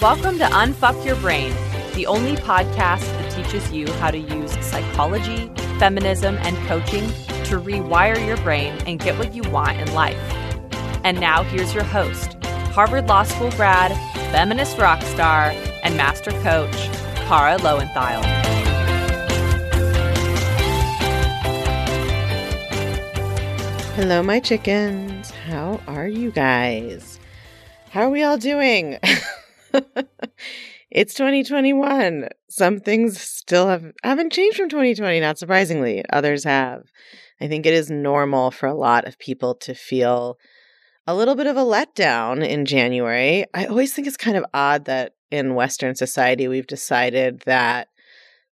Welcome to Unfuck Your Brain, the only podcast that teaches you how to use psychology, feminism, and coaching to rewire your brain and get what you want in life. And now here's your host, Harvard Law School grad, feminist rock star, and master coach, Kara Loewentheil. Hello, my chickens. How are you guys? How are we all doing? it's 2021. Some things still have haven't changed from 2020, not surprisingly. Others have. I think it is normal for a lot of people to feel a little bit of a letdown in January. I always think it's kind of odd that in Western society we've decided that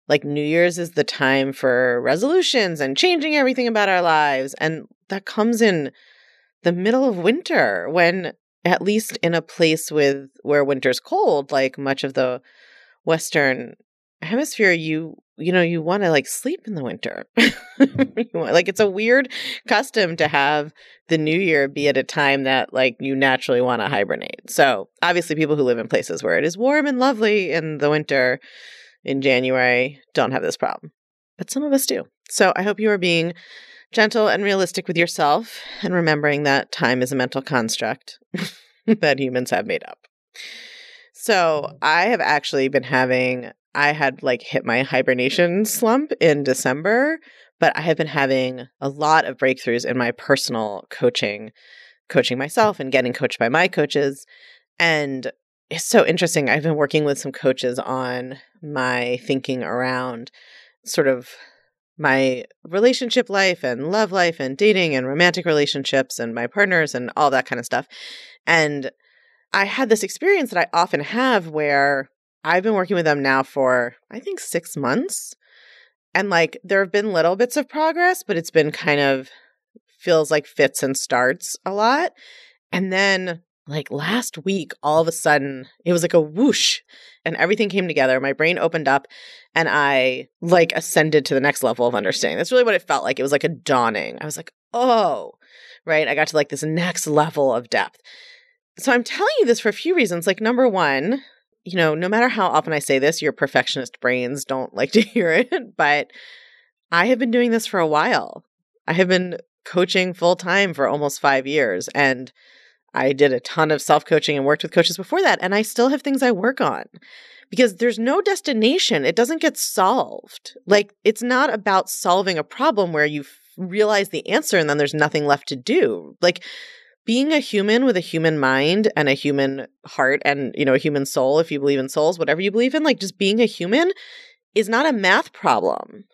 like New Year's is the time for resolutions and changing everything about our lives. And that comes in the middle of winter when at least in a place with where winter's cold, like much of the Western hemisphere, you you know you want to like sleep in the winter. like it's a weird custom to have the new year be at a time that like you naturally want to hibernate. So obviously, people who live in places where it is warm and lovely in the winter in January don't have this problem, but some of us do. So I hope you are being gentle and realistic with yourself and remembering that time is a mental construct that humans have made up. So I have actually been having, I had like hit my hibernation slump in December, but I have been having a lot of breakthroughs in my personal coaching, coaching myself and getting coached by my coaches. And it's so interesting. I've been working with some coaches on my thinking around sort of my relationship life and love life and dating and romantic relationships and my partners and all that kind of stuff. And I had this experience that I often have where I've been working with them now for, I think, six months. And like there have been little bits of progress, but it's been kind of feels like fits and starts a lot. And then like last week, all of a sudden, it was like a whoosh and everything came together. My brain opened up and I like ascended to the next level of understanding. That's really what it felt like. It was like a dawning. I was like, oh, right. I got to like this next level of depth. So I'm telling you this for a few reasons. Like, number one, you know, no matter how often I say this, your perfectionist brains don't like to hear it, but I have been doing this for a while. I have been coaching full time for almost five years. And I did a ton of self coaching and worked with coaches before that, and I still have things I work on because there's no destination. It doesn't get solved. Like, it's not about solving a problem where you realize the answer and then there's nothing left to do. Like, being a human with a human mind and a human heart and, you know, a human soul, if you believe in souls, whatever you believe in, like just being a human is not a math problem.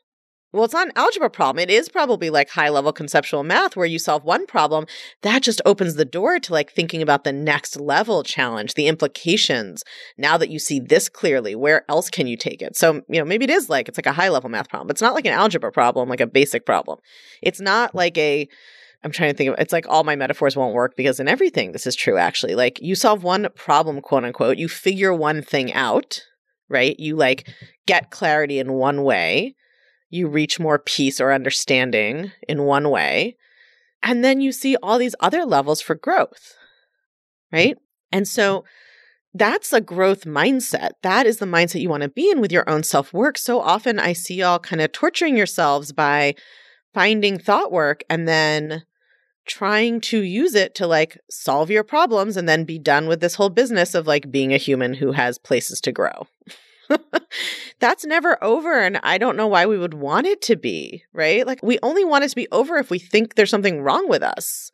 Well, it's not an algebra problem. It is probably like high level conceptual math where you solve one problem. That just opens the door to like thinking about the next level challenge, the implications. Now that you see this clearly, where else can you take it? So, you know, maybe it is like it's like a high level math problem. It's not like an algebra problem, like a basic problem. It's not like a I'm trying to think of it's like all my metaphors won't work because in everything this is true actually. Like you solve one problem, quote unquote, you figure one thing out, right? You like get clarity in one way you reach more peace or understanding in one way. And then you see all these other levels for growth, right? And so that's a growth mindset. That is the mindset you want to be in with your own self work. So often I see y'all kind of torturing yourselves by finding thought work and then trying to use it to like solve your problems and then be done with this whole business of like being a human who has places to grow. that's never over. And I don't know why we would want it to be, right? Like, we only want it to be over if we think there's something wrong with us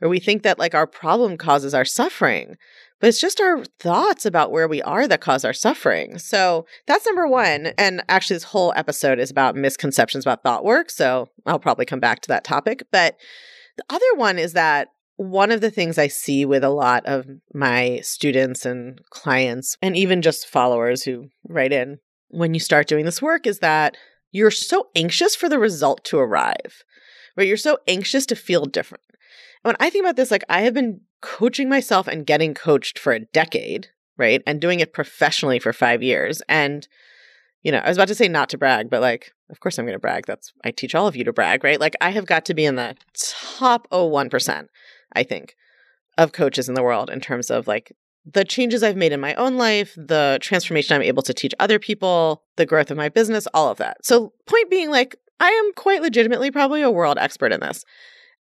or we think that like our problem causes our suffering. But it's just our thoughts about where we are that cause our suffering. So that's number one. And actually, this whole episode is about misconceptions about thought work. So I'll probably come back to that topic. But the other one is that one of the things I see with a lot of my students and clients, and even just followers who write in when you start doing this work, is that you're so anxious for the result to arrive, right? You're so anxious to feel different. When I think about this, like I have been coaching myself and getting coached for a decade, right? And doing it professionally for five years. And, you know, I was about to say not to brag, but like, of course I'm going to brag. That's, I teach all of you to brag, right? Like I have got to be in the top 01% I think, of coaches in the world in terms of like the changes I've made in my own life, the transformation I'm able to teach other people, the growth of my business, all of that. So, point being, like, I am quite legitimately probably a world expert in this.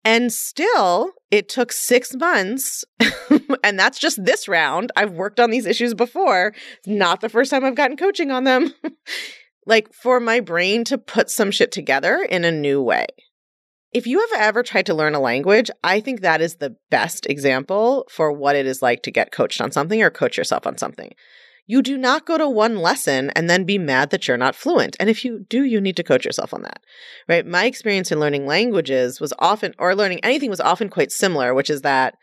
And still, it took six months. and that's just this round. I've worked on these issues before. Not the first time I've gotten coaching on them. like for my brain to put some shit together in a new way. If you have ever tried to learn a language, I think that is the best example for what it is like to get coached on something or coach yourself on something. You do not go to one lesson and then be mad that you're not fluent. And if you do, you need to coach yourself on that, right? My experience in learning languages was often, or learning anything was often quite similar, which is that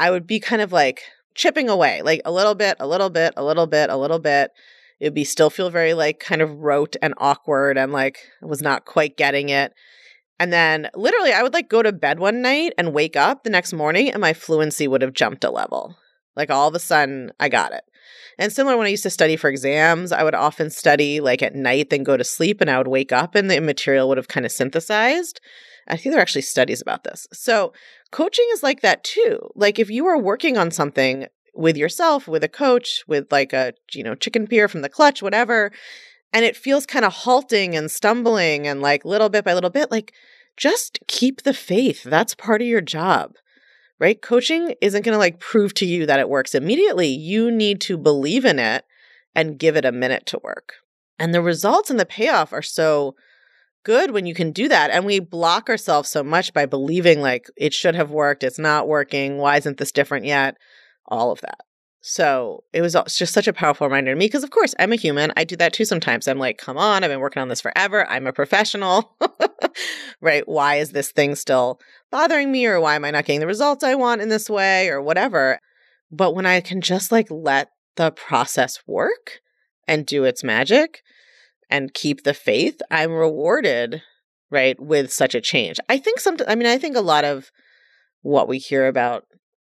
I would be kind of like chipping away, like a little bit, a little bit, a little bit, a little bit. It'd be still feel very like kind of rote and awkward and like I was not quite getting it. And then literally, I would like go to bed one night and wake up the next morning, and my fluency would have jumped a level. Like all of a sudden, I got it. And similar when I used to study for exams, I would often study like at night, then go to sleep, and I would wake up and the material would have kind of synthesized. I think there are actually studies about this. So coaching is like that too. Like if you are working on something with yourself, with a coach, with like a, you know, chicken peer from the clutch, whatever, and it feels kind of halting and stumbling and like little bit by little bit, like just keep the faith. That's part of your job, right? Coaching isn't going to like prove to you that it works immediately. You need to believe in it and give it a minute to work. And the results and the payoff are so good when you can do that. And we block ourselves so much by believing like it should have worked, it's not working, why isn't this different yet? All of that. So it was just such a powerful reminder to me because, of course, I'm a human. I do that too sometimes. I'm like, come on, I've been working on this forever. I'm a professional, right? Why is this thing still bothering me? Or why am I not getting the results I want in this way or whatever? But when I can just like let the process work and do its magic and keep the faith, I'm rewarded, right, with such a change. I think some, I mean, I think a lot of what we hear about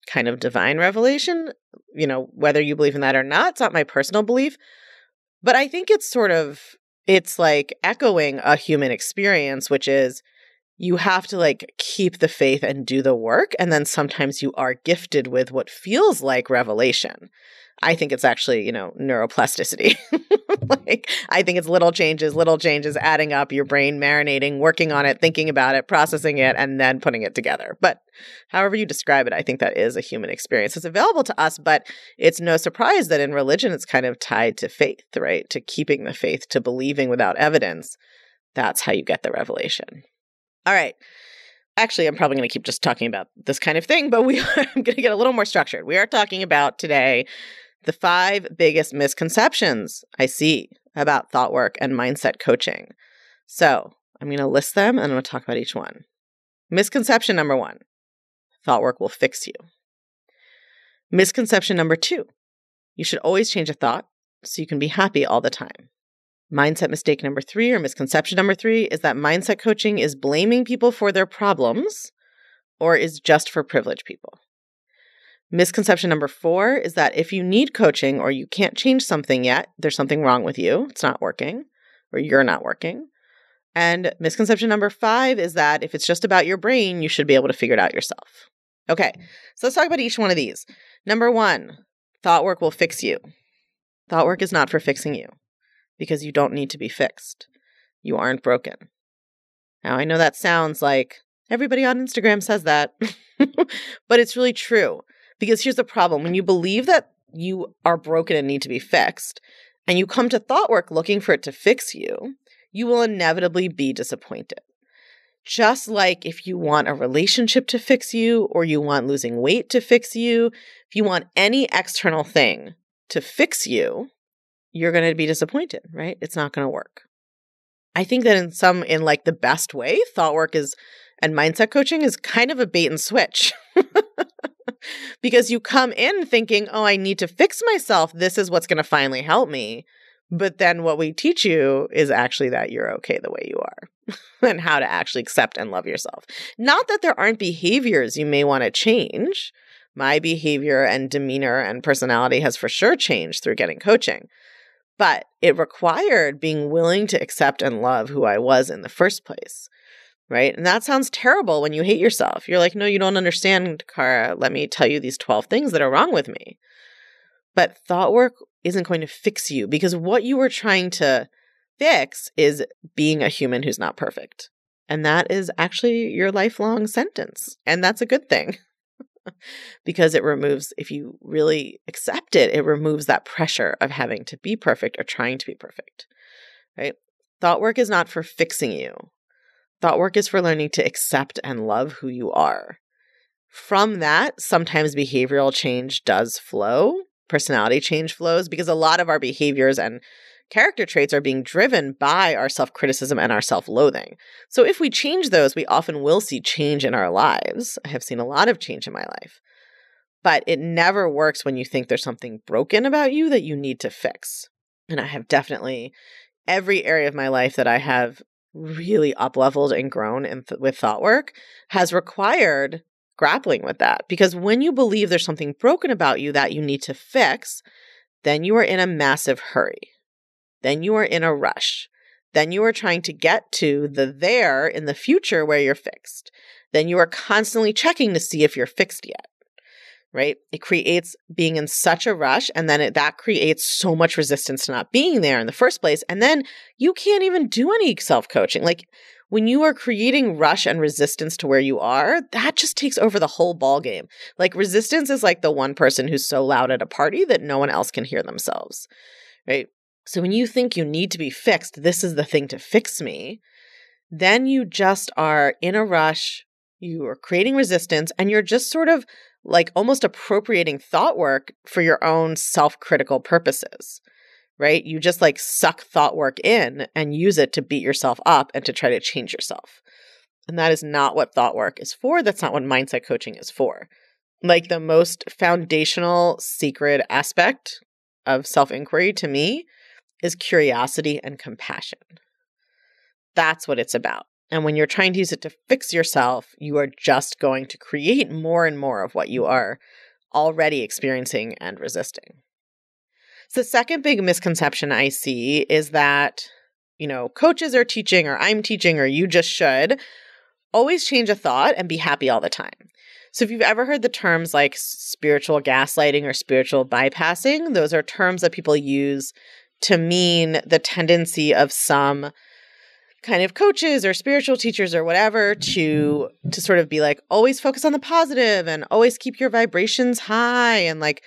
kind of divine revelation. You know, whether you believe in that or not, it's not my personal belief. But I think it's sort of, it's like echoing a human experience, which is you have to like keep the faith and do the work. And then sometimes you are gifted with what feels like revelation. I think it's actually, you know, neuroplasticity. like, I think it's little changes, little changes adding up, your brain marinating, working on it, thinking about it, processing it, and then putting it together. But however you describe it, I think that is a human experience. It's available to us, but it's no surprise that in religion, it's kind of tied to faith, right? To keeping the faith, to believing without evidence. That's how you get the revelation. All right actually i'm probably going to keep just talking about this kind of thing but we are i'm going to get a little more structured we are talking about today the five biggest misconceptions I see about thought work and mindset coaching. So I'm going to list them and I'm going to talk about each one. Misconception number one thought work will fix you. Misconception number two you should always change a thought so you can be happy all the time. Mindset mistake number three, or misconception number three, is that mindset coaching is blaming people for their problems or is just for privileged people. Misconception number four is that if you need coaching or you can't change something yet, there's something wrong with you. It's not working, or you're not working. And misconception number five is that if it's just about your brain, you should be able to figure it out yourself. Okay, so let's talk about each one of these. Number one, thought work will fix you. Thought work is not for fixing you because you don't need to be fixed. You aren't broken. Now, I know that sounds like everybody on Instagram says that, but it's really true. Because here's the problem when you believe that you are broken and need to be fixed, and you come to thought work looking for it to fix you, you will inevitably be disappointed. Just like if you want a relationship to fix you, or you want losing weight to fix you, if you want any external thing to fix you, you're going to be disappointed, right? It's not going to work. I think that in some, in like the best way, thought work is and mindset coaching is kind of a bait and switch. because you come in thinking, oh, I need to fix myself. This is what's going to finally help me. But then what we teach you is actually that you're okay the way you are and how to actually accept and love yourself. Not that there aren't behaviors you may want to change. My behavior and demeanor and personality has for sure changed through getting coaching. But it required being willing to accept and love who I was in the first place right? And that sounds terrible when you hate yourself. You're like, no, you don't understand, Kara. Let me tell you these 12 things that are wrong with me. But thought work isn't going to fix you because what you were trying to fix is being a human who's not perfect. And that is actually your lifelong sentence. And that's a good thing because it removes, if you really accept it, it removes that pressure of having to be perfect or trying to be perfect, right? Thought work is not for fixing you. Thought work is for learning to accept and love who you are. From that, sometimes behavioral change does flow, personality change flows, because a lot of our behaviors and character traits are being driven by our self criticism and our self loathing. So if we change those, we often will see change in our lives. I have seen a lot of change in my life. But it never works when you think there's something broken about you that you need to fix. And I have definitely every area of my life that I have really up leveled and grown in th- with thought work has required grappling with that because when you believe there's something broken about you that you need to fix, then you are in a massive hurry. Then you are in a rush. Then you are trying to get to the there in the future where you're fixed. Then you are constantly checking to see if you're fixed yet. Right? It creates being in such a rush, and then it, that creates so much resistance to not being there in the first place. And then you can't even do any self coaching. Like when you are creating rush and resistance to where you are, that just takes over the whole ball game. Like resistance is like the one person who's so loud at a party that no one else can hear themselves. Right? So when you think you need to be fixed, this is the thing to fix me, then you just are in a rush, you are creating resistance, and you're just sort of like almost appropriating thought work for your own self critical purposes, right? You just like suck thought work in and use it to beat yourself up and to try to change yourself. And that is not what thought work is for. That's not what mindset coaching is for. Like the most foundational secret aspect of self inquiry to me is curiosity and compassion. That's what it's about. And when you're trying to use it to fix yourself, you are just going to create more and more of what you are already experiencing and resisting. So, the second big misconception I see is that, you know, coaches are teaching, or I'm teaching, or you just should always change a thought and be happy all the time. So, if you've ever heard the terms like spiritual gaslighting or spiritual bypassing, those are terms that people use to mean the tendency of some kind of coaches or spiritual teachers or whatever to to sort of be like always focus on the positive and always keep your vibrations high. And like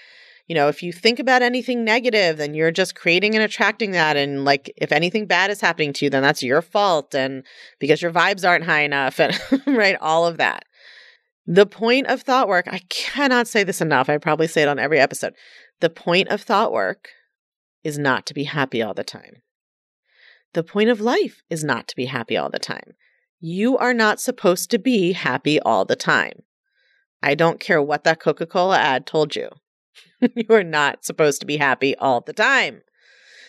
you know if you think about anything negative then you're just creating and attracting that. And like if anything bad is happening to you then that's your fault. And because your vibes aren't high enough and right all of that. The point of thought work i cannot say this enough. I probably say it on every episode. The point of thought work is not to be happy all the time. The point of life is not to be happy all the time. You are not supposed to be happy all the time. I don't care what that Coca Cola ad told you. you are not supposed to be happy all the time.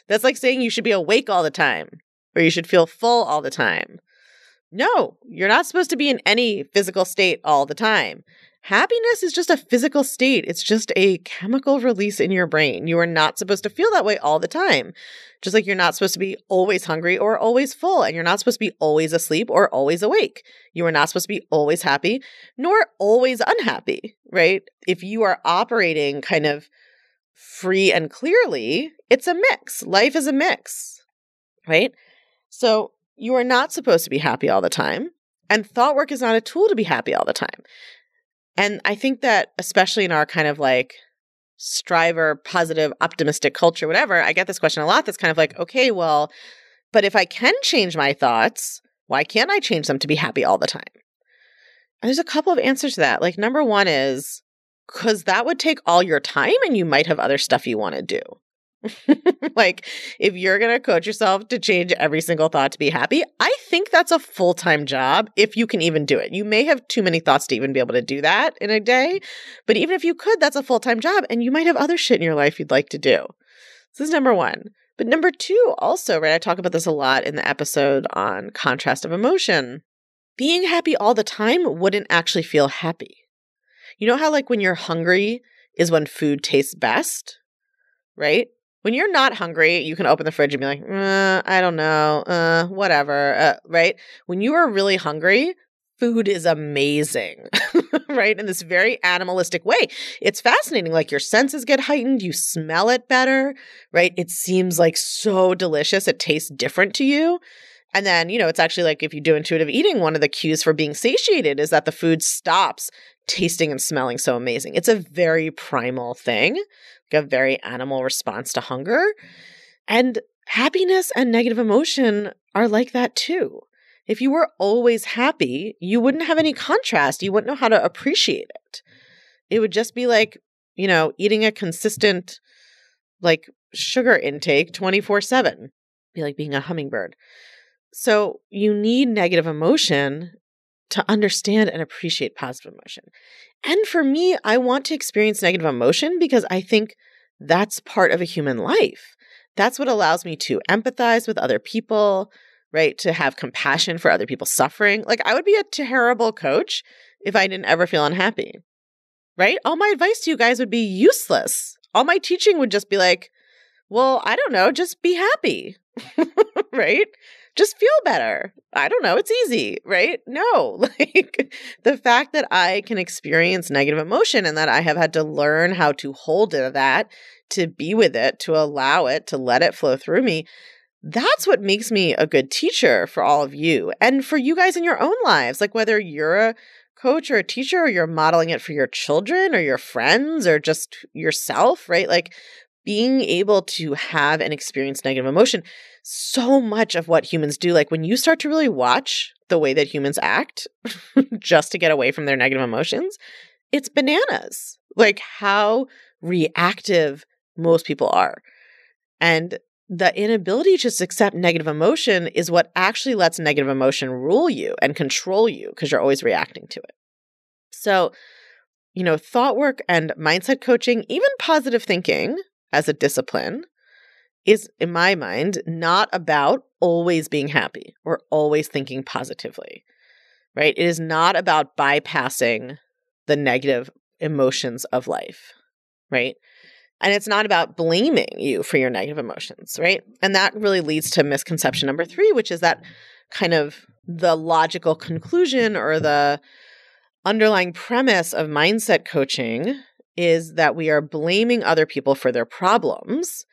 That's like saying you should be awake all the time or you should feel full all the time. No, you're not supposed to be in any physical state all the time. Happiness is just a physical state. It's just a chemical release in your brain. You are not supposed to feel that way all the time. Just like you're not supposed to be always hungry or always full, and you're not supposed to be always asleep or always awake. You are not supposed to be always happy nor always unhappy, right? If you are operating kind of free and clearly, it's a mix. Life is a mix, right? So you are not supposed to be happy all the time. And thought work is not a tool to be happy all the time. And I think that, especially in our kind of like striver, positive, optimistic culture, whatever, I get this question a lot that's kind of like, okay, well, but if I can change my thoughts, why can't I change them to be happy all the time? And there's a couple of answers to that. Like, number one is because that would take all your time and you might have other stuff you want to do. like, if you're going to coach yourself to change every single thought to be happy, I think that's a full time job if you can even do it. You may have too many thoughts to even be able to do that in a day, but even if you could, that's a full time job and you might have other shit in your life you'd like to do. So this is number one. But number two, also, right? I talk about this a lot in the episode on contrast of emotion. Being happy all the time wouldn't actually feel happy. You know how, like, when you're hungry is when food tastes best, right? When you're not hungry, you can open the fridge and be like, uh, I don't know, uh, whatever, uh, right? When you are really hungry, food is amazing, right? In this very animalistic way. It's fascinating. Like your senses get heightened, you smell it better, right? It seems like so delicious. It tastes different to you. And then, you know, it's actually like if you do intuitive eating, one of the cues for being satiated is that the food stops tasting and smelling so amazing. It's a very primal thing, like a very animal response to hunger. And happiness and negative emotion are like that too. If you were always happy, you wouldn't have any contrast. You wouldn't know how to appreciate it. It would just be like, you know, eating a consistent, like, sugar intake 24 7. Be like being a hummingbird. So you need negative emotion to understand and appreciate positive emotion. And for me, I want to experience negative emotion because I think that's part of a human life. That's what allows me to empathize with other people, right? To have compassion for other people's suffering. Like, I would be a terrible coach if I didn't ever feel unhappy, right? All my advice to you guys would be useless. All my teaching would just be like, well, I don't know, just be happy, right? Just feel better. I don't know. It's easy, right? No, like the fact that I can experience negative emotion and that I have had to learn how to hold that, to be with it, to allow it, to let it flow through me. That's what makes me a good teacher for all of you and for you guys in your own lives. Like whether you're a coach or a teacher or you're modeling it for your children or your friends or just yourself, right? Like being able to have and experience negative emotion so much of what humans do like when you start to really watch the way that humans act just to get away from their negative emotions it's bananas. Like how reactive most people are. And the inability to just accept negative emotion is what actually lets negative emotion rule you and control you because you're always reacting to it. So you know thought work and mindset coaching even positive thinking as a discipline is, in my mind, not about always being happy or always thinking positively, right? It is not about bypassing the negative emotions of life, right? And it's not about blaming you for your negative emotions, right? And that really leads to misconception number three, which is that kind of the logical conclusion or the underlying premise of mindset coaching is that we are blaming other people for their problems,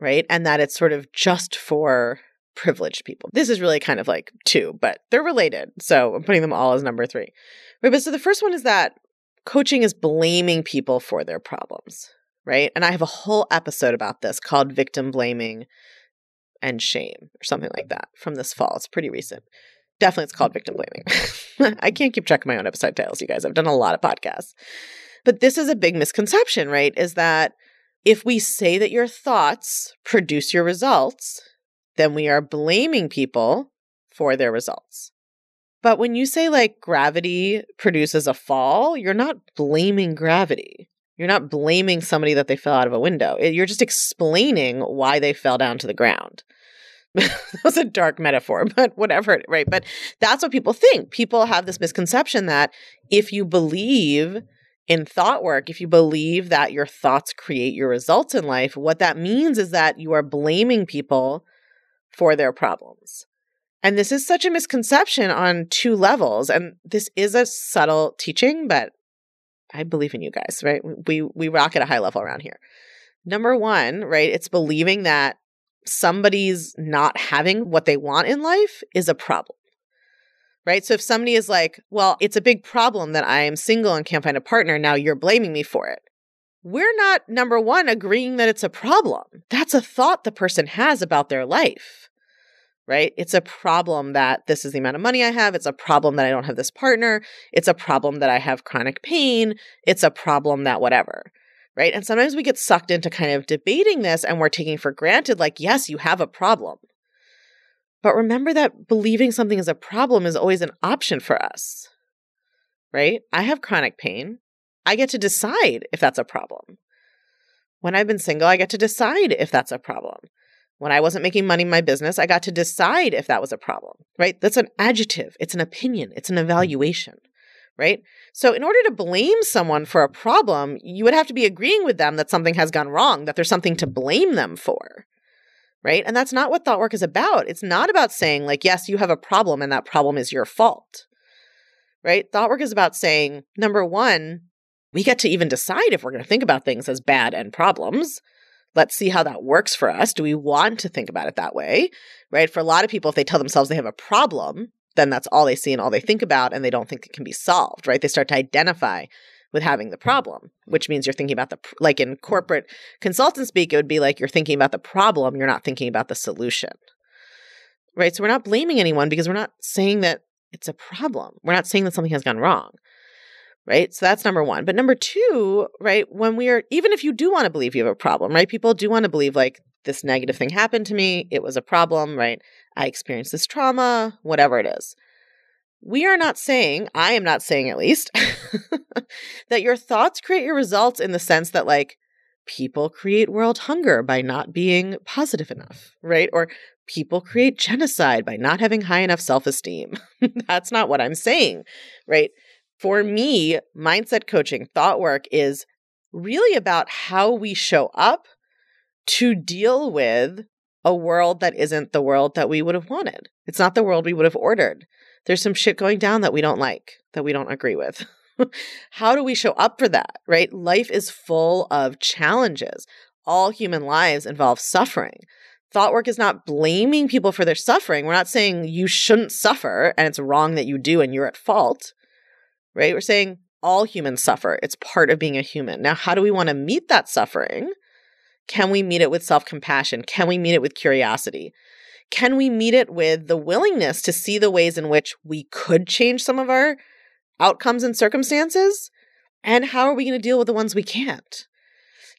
right? And that it's sort of just for privileged people. This is really kind of like two, but they're related. So I'm putting them all as number three. Right. But so the first one is that coaching is blaming people for their problems, right? And I have a whole episode about this called Victim Blaming and Shame or something like that from this fall. It's pretty recent. Definitely it's called Victim Blaming. I can't keep track of my own episode titles, you guys. I've done a lot of podcasts. But this is a big misconception, right? Is that if we say that your thoughts produce your results, then we are blaming people for their results. But when you say like gravity produces a fall, you're not blaming gravity. You're not blaming somebody that they fell out of a window. You're just explaining why they fell down to the ground. that was a dark metaphor, but whatever, right? But that's what people think. People have this misconception that if you believe in thought work, if you believe that your thoughts create your results in life, what that means is that you are blaming people for their problems. And this is such a misconception on two levels. And this is a subtle teaching, but I believe in you guys, right? We we rock at a high level around here. Number 1, right? It's believing that somebody's not having what they want in life is a problem right? So if somebody is like, well, it's a big problem that I am single and can't find a partner, now you're blaming me for it. We're not, number one, agreeing that it's a problem. That's a thought the person has about their life, right? It's a problem that this is the amount of money I have. It's a problem that I don't have this partner. It's a problem that I have chronic pain. It's a problem that whatever, right? And sometimes we get sucked into kind of debating this and we're taking for granted, like, yes, you have a problem. But remember that believing something is a problem is always an option for us, right? I have chronic pain. I get to decide if that's a problem. When I've been single, I get to decide if that's a problem. When I wasn't making money in my business, I got to decide if that was a problem, right? That's an adjective, it's an opinion, it's an hmm. evaluation, right? So, in order to blame someone for a problem, you would have to be agreeing with them that something has gone wrong, that there's something to blame them for right? And that's not what thought work is about. It's not about saying, like, yes, you have a problem and that problem is your fault, right? Thought work is about saying, number one, we get to even decide if we're going to think about things as bad and problems. Let's see how that works for us. Do we want to think about it that way? Right? For a lot of people, if they tell themselves they have a problem, then that's all they see and all they think about, and they don't think it can be solved, right? They start to identify with having the hmm. problem, hmm. which means you're thinking about the, like in corporate consultant speak, it would be like you're thinking about the problem, you're not thinking about the solution, right? So we're not blaming anyone because we're not saying that it's a problem. We're not saying that something has gone wrong right? So that's number one. But number two, right, when we are, even if you do want to believe you have a problem, right? People do want to believe like this negative thing happened to me, it was a problem, right? I experienced this trauma, whatever it is. We are not saying, I am not saying at least, that your thoughts create your results in the sense that like people create world hunger by not being positive enough, right? Or people create genocide by not having high enough self esteem. That's not what I'm saying, right? for me, mindset coaching, thought work is really about how we show up to deal with a world that isn't the world that we would have wanted. It's not the world we would have ordered. There's some shit going down that we don't like, that we don't agree with. how do we show up for that, right? Life is full of challenges. All human lives involve suffering. Thought work is not blaming people for their suffering. We're not saying you shouldn't suffer and it's wrong that you do and you're at fault right? We're saying all humans suffer. It's part of being a human. Now, how do we want to meet that suffering? Can we meet it with self compassion? Can we meet it with curiosity? Can we meet it with the willingness to see the ways in which we could change some of our outcomes and circumstances? And how are we going to deal with the ones we can't?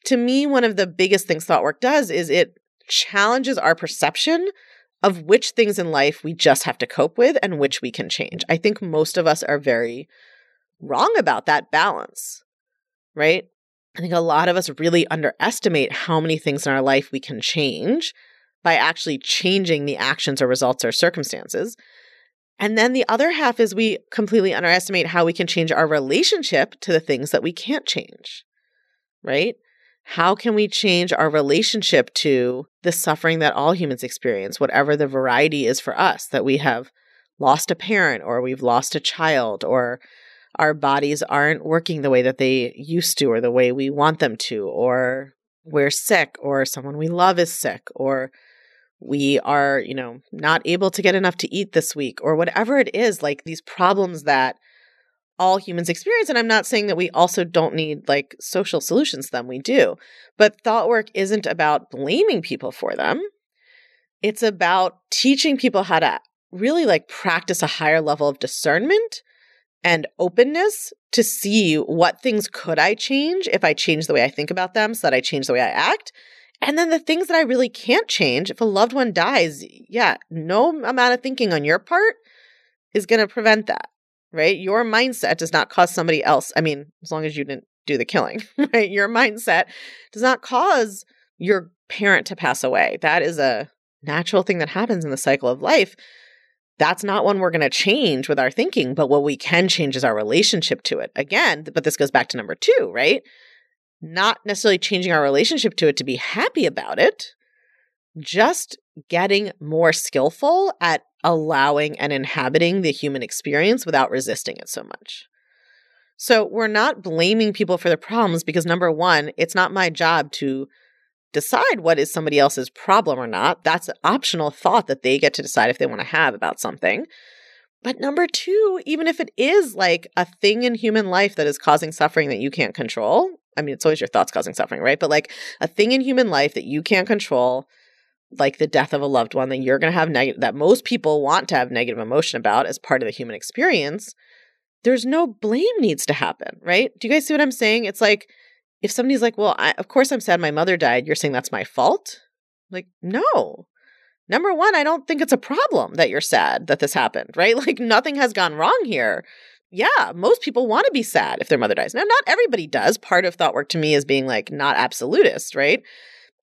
To me, one of the biggest things thought work does is it challenges our perception of which things in life we just have to cope with and which we can change. I think most of us are very wrong about that balance, right? I think a lot of us really underestimate how many things in our life we can change by actually changing the actions or results or circumstances. And then the other half is we completely underestimate how we can change our relationship to the things that we can't change, right? How can we change our relationship to the suffering that all humans experience, whatever the variety is for us, that we have lost a parent or we've lost a child or our bodies aren't working the way that they used to or the way we want them to, or we're sick, or someone we love is sick, or we are, you know, not able to get enough to eat this week, or whatever it is, like these problems that all humans experience. And I'm not saying that we also don't need like social solutions to them, we do. But thought work isn't about blaming people for them. It's about teaching people how to really like practice a higher level of discernment and openness to see what things could I change if I change the way I think about them so that I change the way I act. And then the things that I really can't change, if a loved one dies, yeah, no amount of thinking on your part is going to prevent that, right? Your mindset does not cause somebody else. I mean, as long as you didn't do the killing, right? Your mindset does not cause your parent to pass away. That is a natural thing that happens in the cycle of life that's not one we're going to change with our thinking, but what we can change is our relationship to it. Again, but this goes back to number two, right? Not necessarily changing our relationship to it to be happy about it, just getting more skillful at allowing and inhabiting the human experience without resisting it so much. So we're not blaming people for their problems because number one, it's not my job to decide what is somebody else's problem or not. That's an optional thought that they get to decide if they want to have about something. But number two, even if it is like a thing in human life that is causing suffering that you can't control, I mean, it's always your thoughts causing suffering, right? But like a thing in human life that you can't control, like the death of a loved one that you're going to have negative, that most people want to have negative emotion about as part of the human experience, there's no blame needs to happen, right? Do you guys see what I'm saying? It's like, if somebody's like, well, I, of course I'm sad my mother died, you're saying that's my fault? Like, no. Number one, I don't think it's a problem that you're sad that this happened, right? Like, nothing has gone wrong here. Yeah, most people want to be sad if their mother dies. Now, not everybody does. Part of thought work to me is being like not absolutist, right?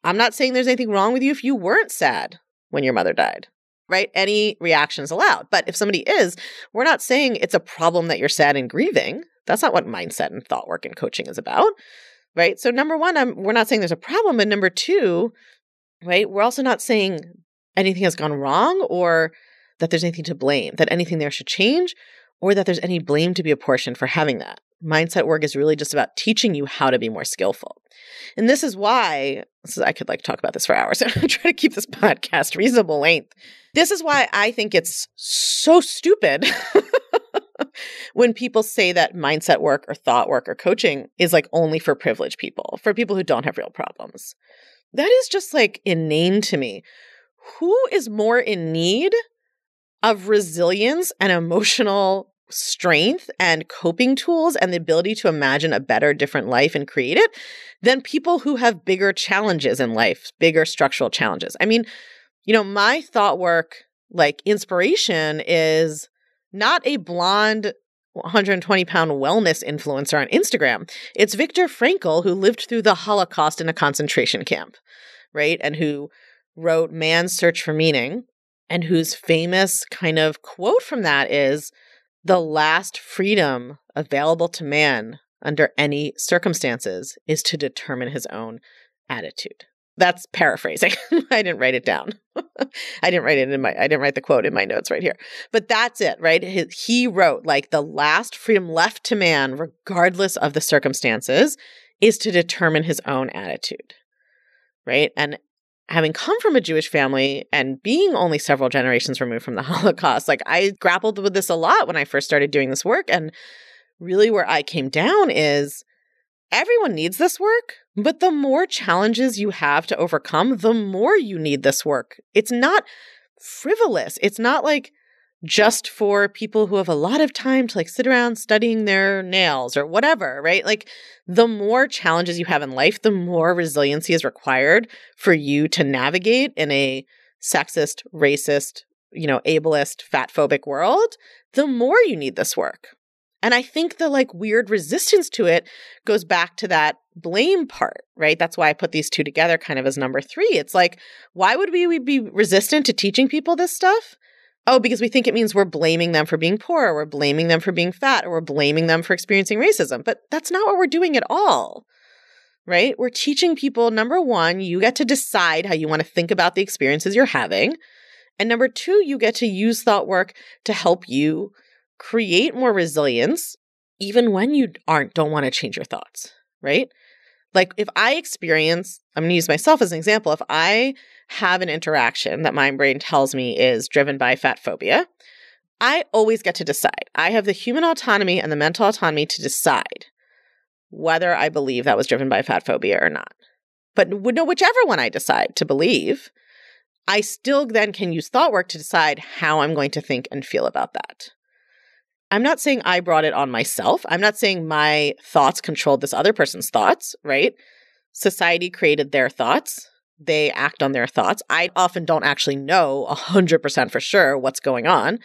I'm not saying there's anything wrong with you if you weren't sad when your mother died, right? Any reaction is allowed. But if somebody is, we're not saying it's a problem that you're sad and grieving. That's not what mindset and thought work and coaching is about right? So number one, I'm, we're not saying there's a problem, but number two, right, we're also not saying anything has gone wrong or that there's anything to blame, that anything there should change. Or that there's any blame to be apportioned for having that. Mindset work is really just about teaching you how to be more skillful. And this is why this is, I could like talk about this for hours. I'm trying to keep this podcast reasonable length. This is why I think it's so stupid when people say that mindset work or thought work or coaching is like only for privileged people, for people who don't have real problems. That is just like inane to me. Who is more in need of resilience and emotional strength and coping tools and the ability to imagine a better, different life and create it than people who have bigger challenges in life, bigger structural challenges. I mean, you know, my thought work, like inspiration, is not a blonde 120 pound wellness influencer on Instagram. It's Viktor Frankl, who lived through the Holocaust in a concentration camp, right? And who wrote Man's Search for Meaning, and whose famous kind of quote from that is the last freedom available to man under any circumstances is to determine his own attitude. That's paraphrasing. I didn't write it down. I didn't write it in my I didn't write the quote in my notes right here. But that's it, right? He wrote like the last freedom left to man regardless of the circumstances is to determine his own attitude. Right? And having come from a Jewish family and being only several generations removed from the Holocaust, like I grappled with this a lot when I first started doing this work and really where I came down is everyone needs this work, but the more challenges you have to overcome, the more you need this work. It's not frivolous. It's not like just for people who have a lot of time to like sit around studying their nails or whatever, right? Like the more challenges you have in life, the more resiliency is required for you to navigate in a sexist, racist, you know, ableist, fat phobic world, the more you need this work. And I think the like weird resistance to it goes back to that blame part, right? That's why I put these two together kind of as number three. It's like, why would we be resistant to teaching people this stuff? Oh, because we think it means we're blaming them for being poor, or we're blaming them for being fat, or we're blaming them for experiencing racism. But that's not what we're doing at all, right? We're teaching people number one, you get to decide how you want to think about the experiences you're having. And number two, you get to use thought work to help you create more resilience even when you aren't don't want to change your thoughts, right? Like if I experience, I'm going to use myself as an example, if I have an interaction that my brain tells me is driven by fat phobia, I always get to decide. I have the human autonomy and the mental autonomy to decide whether I believe that was driven by fat phobia or not. But no, whichever one I decide to believe, I still then can use thought work to decide how I'm going to think and feel about that. I'm not saying I brought it on myself. I'm not saying my thoughts controlled this other person's thoughts, right? Society created their thoughts. They act on their thoughts. I often don't actually know 100% for sure what's going on.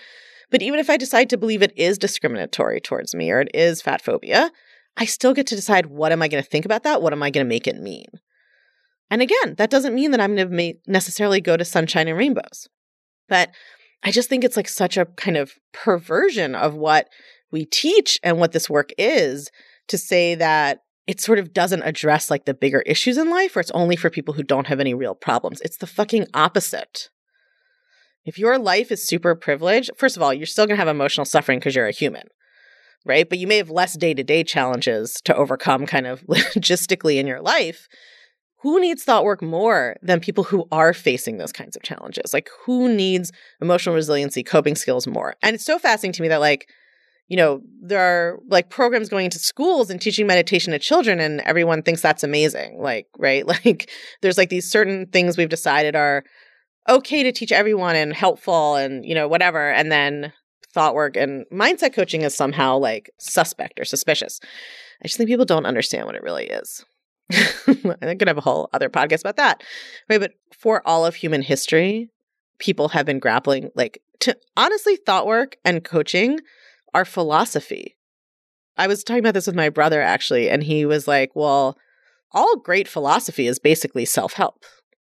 But even if I decide to believe it is discriminatory towards me or it is fat phobia, I still get to decide what am I going to think about that? What am I going to make it mean? And again, that doesn't mean that I'm going to necessarily go to sunshine and rainbows. But I just think it's like such a kind of perversion of what we teach and what this work is to say that it sort of doesn't address like the bigger issues in life or it's only for people who don't have any real problems. It's the fucking opposite. If your life is super privileged, first of all, you're still going to have emotional suffering because you're a human, right? But you may have less day to day challenges to overcome kind of logistically in your life who needs thought work more than people who are facing those kinds of challenges? Like, who needs emotional resiliency, coping skills more? And it's so fascinating to me that, like, you know, there are like programs going into schools and teaching meditation to children, and everyone thinks that's amazing. Like, right? Like, there's like these certain things we've decided are okay to teach everyone and helpful and, you know, whatever. And then thought work and mindset coaching is somehow like suspect or suspicious. I just think people don't understand what it really is. I could have a whole other podcast about that. Right. But for all of human history, people have been grappling, like, to honestly, thought work and coaching are philosophy. I was talking about this with my brother actually, and he was like, well, all great philosophy is basically self help,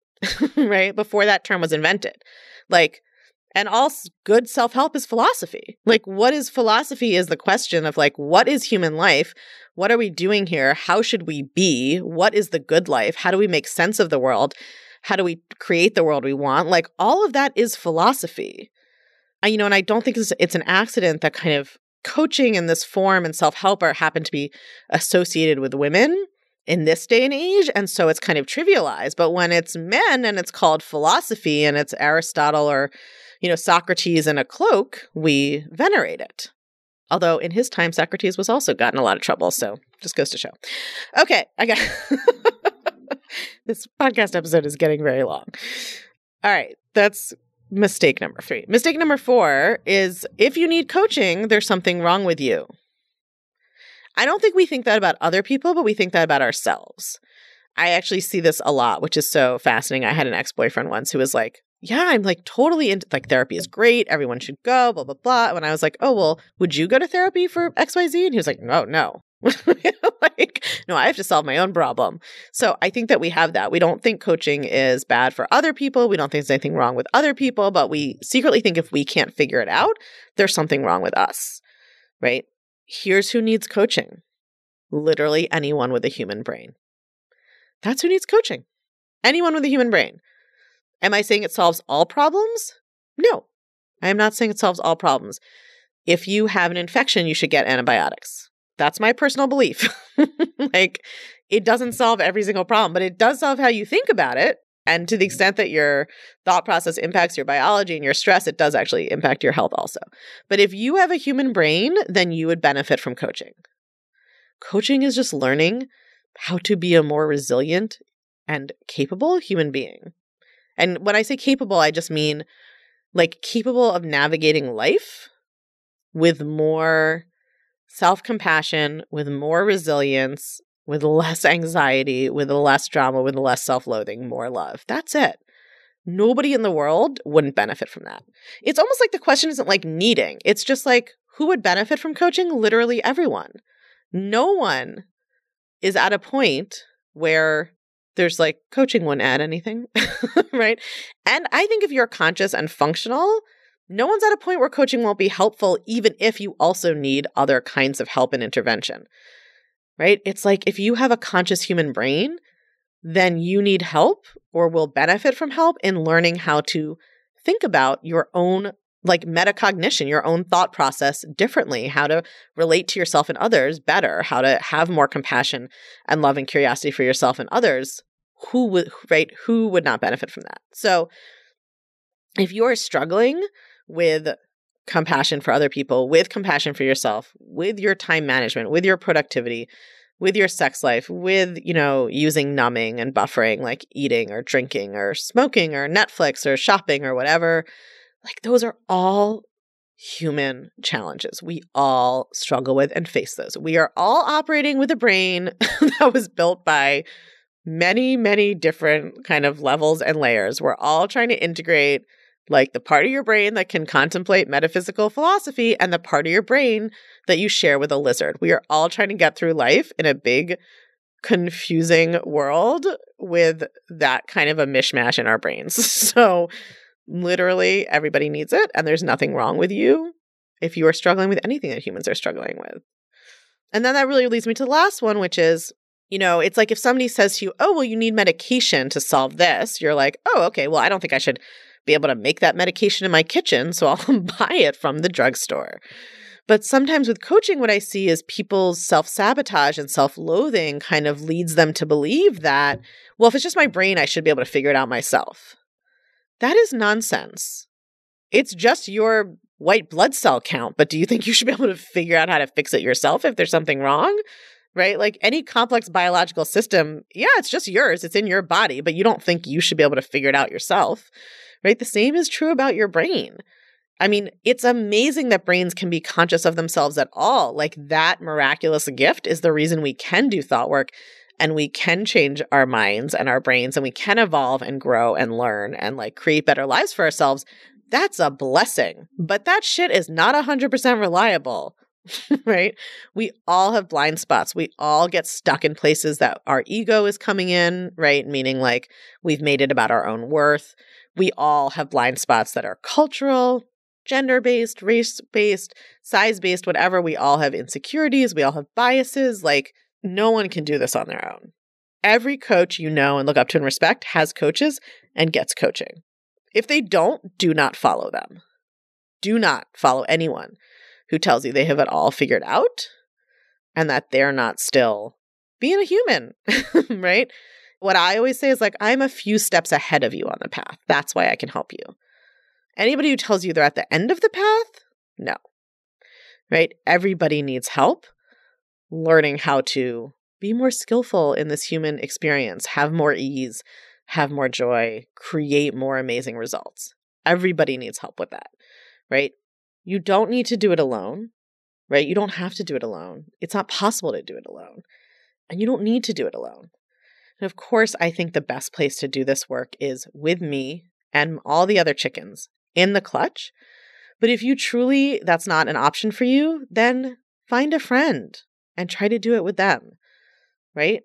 right? Before that term was invented. Like, and all good self help is philosophy. Like, what is philosophy is the question of like, what is human life? What are we doing here? How should we be? What is the good life? How do we make sense of the world? How do we create the world we want? Like all of that is philosophy. I, you know, and I don't think it's, it's an accident that kind of coaching in this form and self help are happen to be associated with women in this day and age. And so it's kind of trivialized. But when it's men and it's called philosophy and it's Aristotle or, you know, Socrates in a cloak, we venerate it. Although in his time, Socrates was also got in a lot of trouble. So just goes to show. Okay, I got this podcast episode is getting very long. All right, that's mistake number three. Mistake number four is if you need coaching, there's something wrong with you. I don't think we think that about other people, but we think that about ourselves. I actually see this a lot, which is so fascinating. I had an ex boyfriend once who was like, yeah, I'm like totally into like therapy is great. Everyone should go, blah, blah, blah. When I was like, oh, well, would you go to therapy for XYZ? And he was like, no, no. like, no, I have to solve my own problem. So I think that we have that. We don't think coaching is bad for other people. We don't think there's anything wrong with other people, but we secretly think if we can't figure it out, there's something wrong with us, right? Here's who needs coaching literally anyone with a human brain. That's who needs coaching. Anyone with a human brain. Am I saying it solves all problems? No, I am not saying it solves all problems. If you have an infection, you should get antibiotics. That's my personal belief. like, it doesn't solve every single problem, but it does solve how you think about it. And to the extent that your thought process impacts your biology and your stress, it does actually impact your health also. But if you have a human brain, then you would benefit from coaching. Coaching is just learning how to be a more resilient and capable human being. And when I say capable, I just mean like capable of navigating life with more self compassion, with more resilience, with less anxiety, with less drama, with less self loathing, more love. That's it. Nobody in the world wouldn't benefit from that. It's almost like the question isn't like needing, it's just like who would benefit from coaching? Literally everyone. No one is at a point where there's like coaching wouldn't add anything, right? And I think if you're conscious and functional, no one's at a point where coaching won't be helpful, even if you also need other kinds of help and intervention, right? It's like if you have a conscious human brain, then you need help or will benefit from help in learning how to think about your own like metacognition, your own thought process differently, how to relate to yourself and others better, how to have more compassion and love and curiosity for yourself and others who would right who would not benefit from that. So if you're struggling with compassion for other people with compassion for yourself with your time management with your productivity with your sex life with you know using numbing and buffering like eating or drinking or smoking or netflix or shopping or whatever like those are all human challenges. We all struggle with and face those. We are all operating with a brain that was built by many, many different kind of levels and layers. We're all trying to integrate like the part of your brain that can contemplate metaphysical philosophy and the part of your brain that you share with a lizard. We are all trying to get through life in a big, confusing world with that kind of a mishmash in our brains. So, literally, everybody needs it, and there's nothing wrong with you if you are struggling with anything that humans are struggling with. And then that really leads me to the last one, which is you know, it's like if somebody says to you, oh, well, you need medication to solve this, you're like, oh, okay, well, I don't think I should be able to make that medication in my kitchen, so I'll buy it from the drugstore. But sometimes with coaching, what I see is people's self sabotage and self loathing kind of leads them to believe that, well, if it's just my brain, I should be able to figure it out myself. That is nonsense. It's just your white blood cell count, but do you think you should be able to figure out how to fix it yourself if there's something wrong? Right? Like any complex biological system, yeah, it's just yours, it's in your body, but you don't think you should be able to figure it out yourself, right? The same is true about your brain. I mean, it's amazing that brains can be conscious of themselves at all. Like that miraculous gift is the reason we can do thought work and we can change our minds and our brains and we can evolve and grow and learn and like create better lives for ourselves. That's a blessing. But that shit is not 100% reliable. right? We all have blind spots. We all get stuck in places that our ego is coming in, right? Meaning like we've made it about our own worth. We all have blind spots that are cultural, gender based, race based, size based, whatever. We all have insecurities. We all have biases. Like no one can do this on their own. Every coach you know and look up to and respect has coaches and gets coaching. If they don't, do not follow them. Do not follow anyone who tells you they have it all figured out and that they're not still being a human, right? What I always say is like, I'm a few steps ahead of you on the path. That's why I can help you. Anybody who tells you they're at the end of the path, no. Right? Everybody needs help learning how to be more skillful in this human experience, have more ease, have more joy, create more amazing results. Everybody needs help with that, right? You don't need to do it alone, right? You don't have to do it alone. It's not possible to do it alone. And you don't need to do it alone. And of course, I think the best place to do this work is with me and all the other chickens in the clutch. But if you truly, that's not an option for you, then find a friend and try to do it with them, right?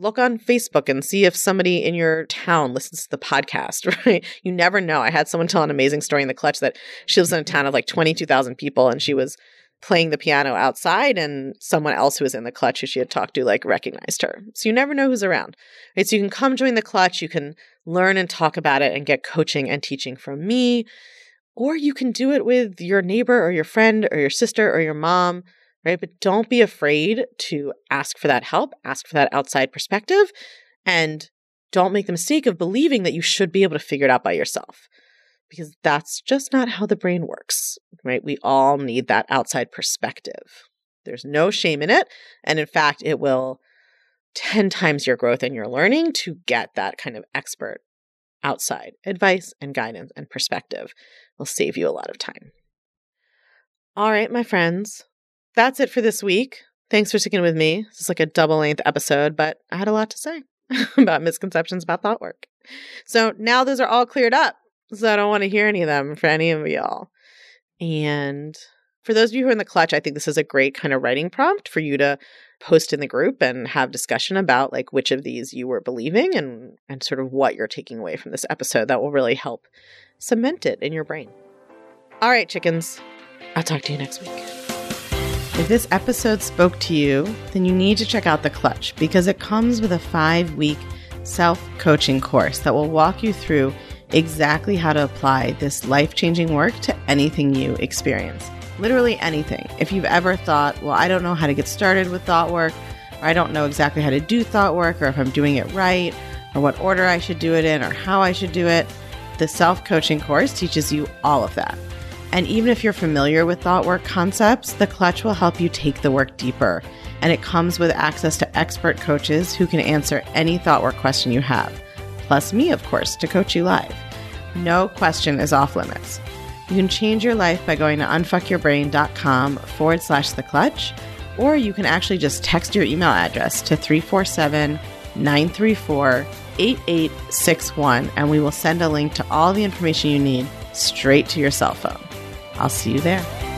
Look on Facebook and see if somebody in your town listens to the podcast, right? You never know. I had someone tell an amazing story in the clutch that she lives in a town of like 22,000 people and she was playing the piano outside and someone else who was in the clutch who she had talked to like recognized her. So you never know who's around. Right? So you can come join the clutch, you can learn and talk about it and get coaching and teaching from me, or you can do it with your neighbor or your friend or your sister or your mom, right? But don't be afraid to ask for that help, ask for that outside perspective, and don't make the mistake of believing that you should be able to figure it out by yourself because that's just not how the brain works, right? We all need that outside perspective. There's no shame in it. And in fact, it will 10 times your growth and your learning to get that kind of expert outside advice and guidance and perspective. Will save you a lot of time. All right, my friends, that's it for this week. Thanks for sticking with me. This is like a double length episode, but I had a lot to say about misconceptions about thought work. So now those are all cleared up. So I don't want to hear any of them for any of y'all. And for those of you who are in the clutch, I think this is a great kind of writing prompt for you to post in the group and have discussion about like which of these you were believing and and sort of what you're taking away from this episode that will really help cement it in your brain. All right, chickens. I'll talk to you next week. If this episode spoke to you, then you need to check out The Clutch because it comes with a five week self coaching course that will walk you through exactly how to apply this life changing work to anything you experience. Literally anything. If you've ever thought, well, I don't know how to get started with thought work, or I don't know exactly how to do thought work, or if I'm doing it right, or what order I should do it in, or how I should do it, the self coaching course teaches you all of that. And even if you're familiar with thought work concepts, the clutch will help you take the work deeper. And it comes with access to expert coaches who can answer any thought work question you have plus me, of course, to coach you live. No question is off limits. You can change your life by going to unfuckyourbrain.com forward slash the clutch, or you can actually just text your email address to 347 934 8861, and we will send a link to all the information you need straight to your cell phone. I'll see you there.